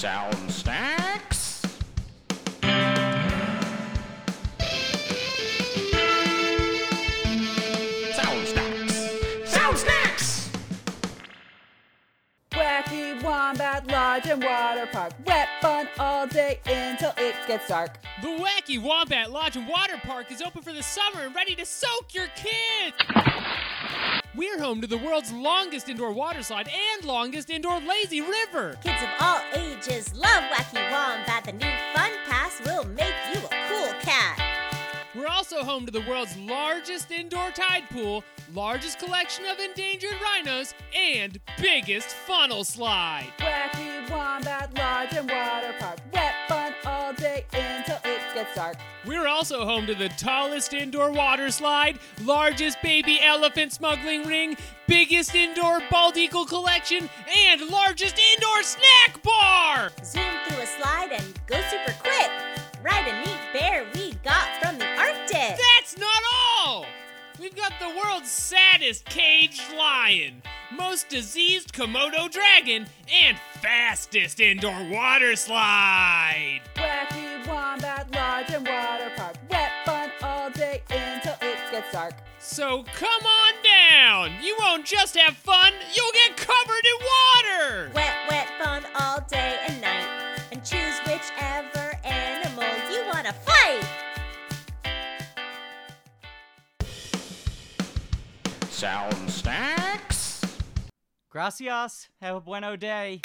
Sound Snackz. Sound Snackz. Sound Snackz. Wacky Wombat Lodge and Water Park. Wet fun all day until it gets dark. The Wacky Wombat Lodge and Water Park is open for the summer and ready to soak your kids! We're home to the world's longest indoor water slide and longest indoor lazy river. Kids of all ages love Wacky Wombat. The new Fun Pass will make you a cool cat. We're also home to the world's largest indoor tide pool, largest collection of endangered rhinos, and biggest funnel slide. Wacky Wombat Lodge and Water gets dark. We're also home to the tallest indoor water slide, largest baby elephant smuggling ring, biggest indoor bald eagle collection, and largest indoor snack bar! Zoom through a slide and go super quick. Ride a neat bear we got from the Arctic. That's not all! We've got the world's saddest caged lion, most diseased Komodo dragon, and fastest indoor water slide! It gets dark. So come on down! You won't just have fun, you'll get covered in water! Wet, wet fun all day and night. And choose whichever animal you want to fight. Sound Snackz. Gracias. Have a bueno day.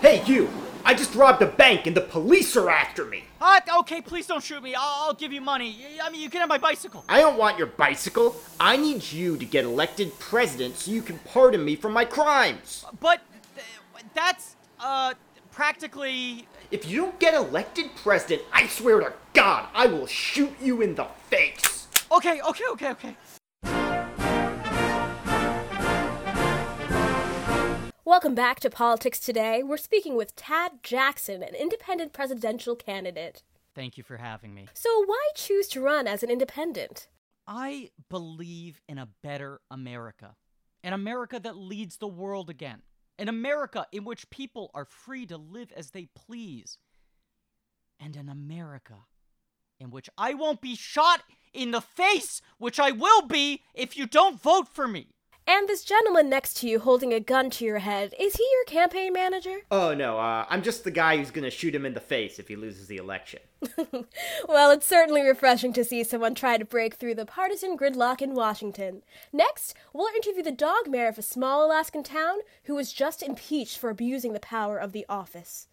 Hey, you! I just robbed a bank and the police are after me! Ah, okay, please don't shoot me. I'll, I'll give you money. I mean, you can have my bicycle. I don't want your bicycle. I need you to get elected president so you can pardon me for my crimes. But th- that's, uh, practically. If you don't get elected president, I swear to God, I will shoot you in the face. Okay, okay, okay, okay. Welcome back to Politics Today. We're speaking with Tad Jackson, an independent presidential candidate. Thank you for having me. So, why choose to run as an independent? I believe in a better America. An America that leads the world again. An America in which people are free to live as they please. And an America in which I won't be shot in the face, which I will be if you don't vote for me. And this gentleman next to you holding a gun to your head, is he your campaign manager? Oh no, uh, I'm just the guy who's gonna shoot him in the face if he loses the election. Well, it's certainly refreshing to see someone try to break through the partisan gridlock in Washington. Next, we'll interview the dog mayor of a small Alaskan town who was just impeached for abusing the power of the office.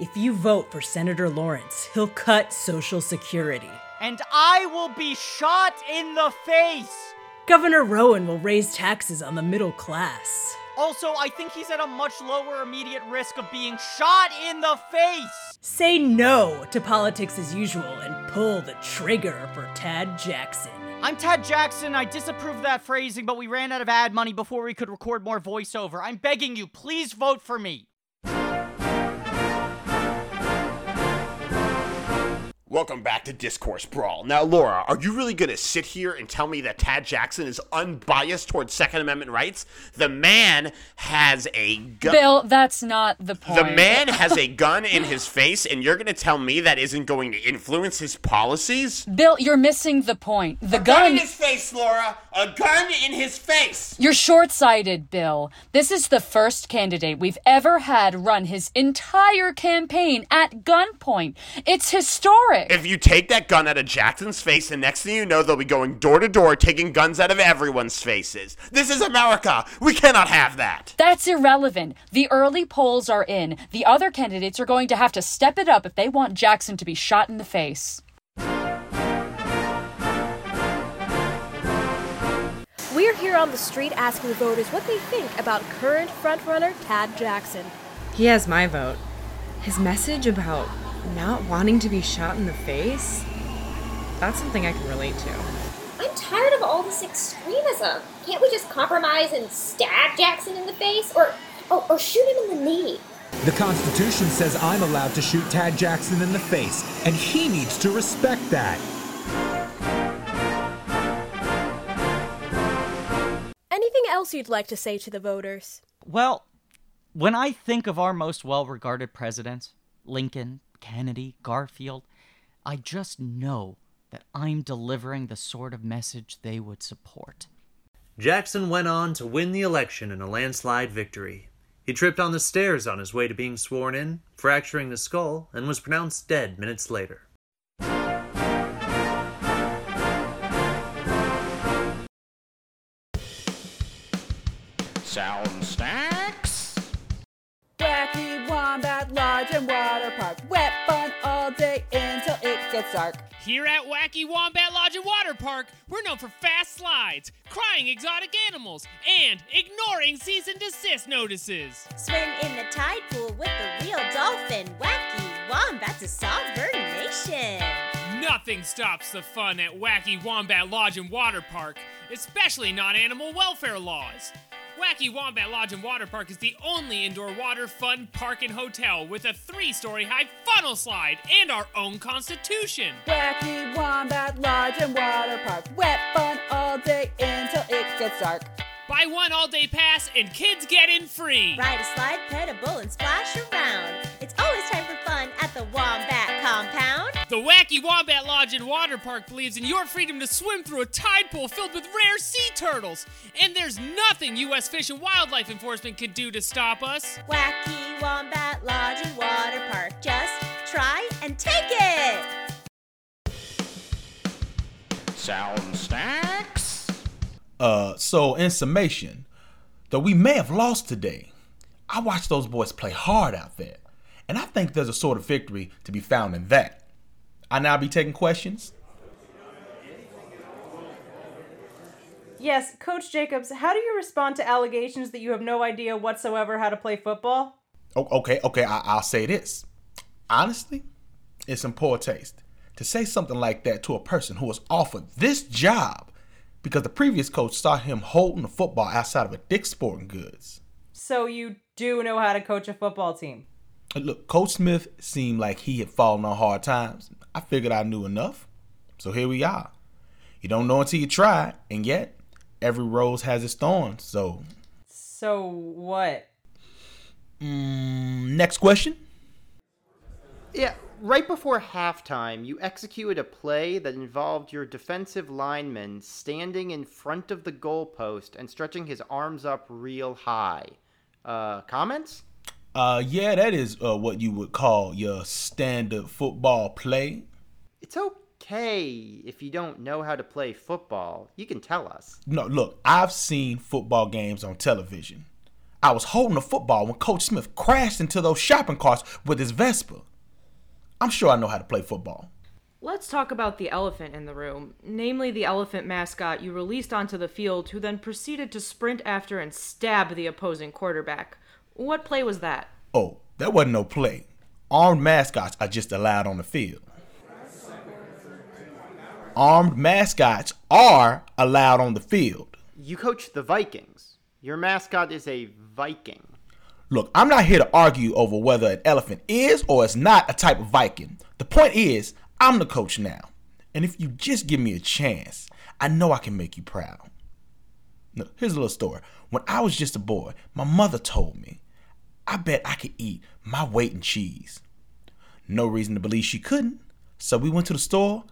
If you vote for Senator Lawrence, he'll cut Social Security. And I will be shot in the face. Governor Rowan will raise taxes on the middle class. Also, I think he's at a much lower immediate risk of being shot in the face. Say no to politics as usual and pull the trigger for Tad Jackson. I'm Tad Jackson. I disapprove that phrasing, but we ran out of ad money before we could record more voiceover. I'm begging you, please vote for me. Welcome back to Discourse Brawl. Now, Laura, are you really going to sit here and tell me that Tad Jackson is unbiased towards Second Amendment rights? The man has a gun. Bill, that's not the point. The man has a gun in his face, and you're going to tell me that isn't going to influence his policies? Bill, you're missing the point. The A gun gun. in his face, Laura. A gun in his face. You're short sighted, Bill. This is the first candidate we've ever had run his entire campaign at gunpoint. It's historic. If you take that gun out of Jackson's face, the next thing you know, they'll be going door to door taking guns out of everyone's faces. This is America. We cannot have that. That's irrelevant. The early polls are in. The other candidates are going to have to step it up if they want Jackson to be shot in the face. We're here on the street asking the voters what they think about current frontrunner Tad Jackson. He has my vote. His message about not wanting to be shot in the face, that's something I can relate to. I'm tired of all this extremism. Can't we just compromise and stab Jackson in the face or, or, or shoot him in the knee? The Constitution says I'm allowed to shoot Tad Jackson in the face, and he needs to respect that. Anything else you'd like to say to the voters? Well, when I think of our most well regarded president, Lincoln, Kennedy, Garfield, I just know that I'm delivering the sort of message they would support. Jackson went on to win the election in a landslide victory. He tripped on the stairs on his way to being sworn in, fracturing his skull, and was pronounced dead minutes later. Gets dark. Here at Wacky Wombat Lodge and Water Park, we're known for fast slides, crying exotic animals, and ignoring cease and desist notices. Swim in the tide pool with the real dolphin. Wacky Wombat's a sovereign nation. Nothing stops the fun at Wacky Wombat Lodge and Water Park, especially not animal welfare laws. Wacky Wombat Lodge and Water Park is the only indoor water fun park and hotel with a three story high funnel slide and our own constitution. Wacky Wombat Lodge and Water Park. Wet fun all day until it gets dark. Buy one all day pass and kids get in free. Ride a slide, pet a bull, and splash around. Wacky Wombat Lodge and Water Park believes in your freedom to swim through a tide pool filled with rare sea turtles. And there's nothing U.S. Fish and Wildlife Enforcement can do to stop us. Wacky Wombat Lodge and Water Park. Just try and take it. Sound Snackz. Uh, so in summation, though we may have lost today, I watched those boys play hard out there, and I think there's a sort of victory to be found in that. I now be taking questions. Yes, Coach Jacobs, how do you respond to allegations that you have no idea whatsoever how to play football? O- okay, okay, I- I'll say this. Honestly, it's in poor taste to say something like that to a person who was offered this job because the previous coach saw him holding the football outside of a Dick's Sporting Goods. So you do know how to coach a football team. Look, Coach Smith seemed like he had fallen on hard times. I figured I knew enough. So here we are. You don't know until you try, and yet every rose has its thorns. So, So what? mm, next question. Yeah, right before halftime, you executed a play that involved your defensive lineman standing in front of the goalpost and stretching his arms up real high. Uh, comments? Uh, yeah, that is uh, what you would call your standard football play. It's okay if you don't know how to play football. You can tell us. No, look, I've seen football games on television. I was holding the football when Coach Smith crashed into those shopping carts with his Vespa. I'm sure I know how to play football. Let's talk about the elephant in the room, namely the elephant mascot you released onto the field who then proceeded to sprint after and stab the opposing quarterback. What play was that? Oh, that wasn't no play. Armed mascots are just allowed on the field. Armed mascots are allowed on the field. You coach the Vikings. Your mascot is a Viking. Look, I'm not here to argue over whether an elephant is or is not a type of Viking. The point is, I'm the coach now. And if you just give me a chance, I know I can make you proud. Look, here's a little story. When I was just a boy, my mother told me, I bet I could eat my weight in cheese. No reason to believe she couldn't. So we went to the store,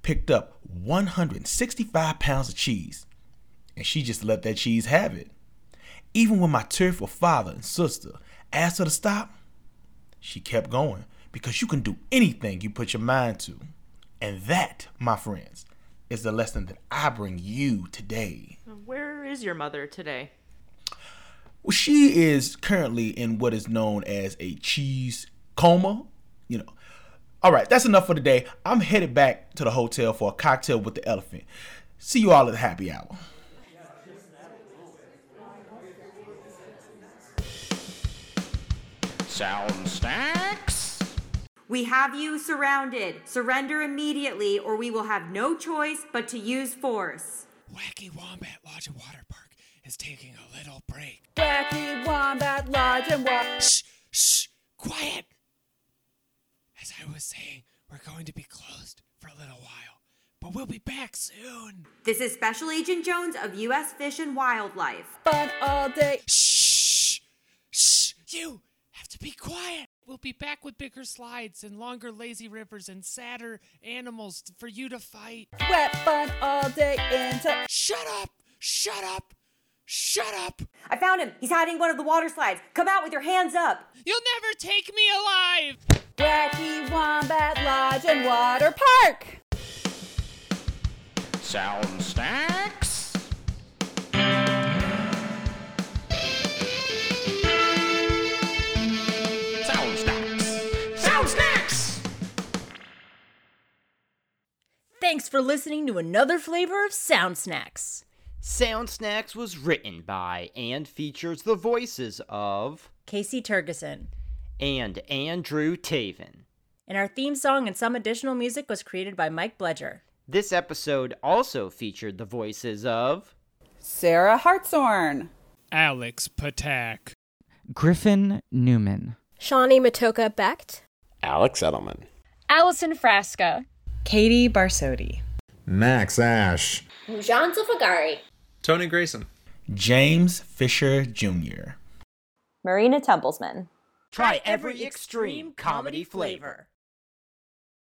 picked up 165 pounds of cheese, and she just let that cheese have it. Even when my tearful father and sister asked her to stop, she kept going because you can do anything you put your mind to. And that, my friends, is the lesson that I bring you today. Where is your mother today? Well, she is currently in what is known as a cheese coma. You know. All right, that's enough for today. I'm headed back to the hotel for a cocktail with the elephant. See you all at the happy hour. Sound Snackz. We have you surrounded. Surrender immediately, or we will have no choice but to use force. Wacky Wombat Lodge and Water Park is taking a little break. Wacky Wombat Lodge and Water. Shh, shh, quiet. As I was saying, we're going to be closed for a little while, but we'll be back soon. This is Special Agent Jones of U.S. Fish and Wildlife. Fun all day. Shh! Shh! You have to be quiet. We'll be back with bigger slides and longer lazy rivers and sadder animals for you to fight. Wet fun all day until. Shut up! Shut up! Shut up! I found him. He's hiding one of the water slides. Come out with your hands up. You'll never take me alive! Wacky Wombat Lodge and Water Park. Sound Snackz. Sound Snackz. Sound Snackz. Thanks for listening to another flavor of Sound Snackz. Sound Snackz was written by and features the voices of Kacie Tergesen. and Andrew Tavin. And our theme song and some additional music was created by Mike Blejer. This episode also featured the voices of Sarah Hartshorne. Alex Ptak. Griffin Newman. Shani Matoaka Bekt. Alex Edelman. Allison Frasca. Katie Barsotti. Max Ash. Moujan Zolfaghari. Tony Grayson. James Fisher Jr. Marina Tempelsman. Try every extreme comedy flavor.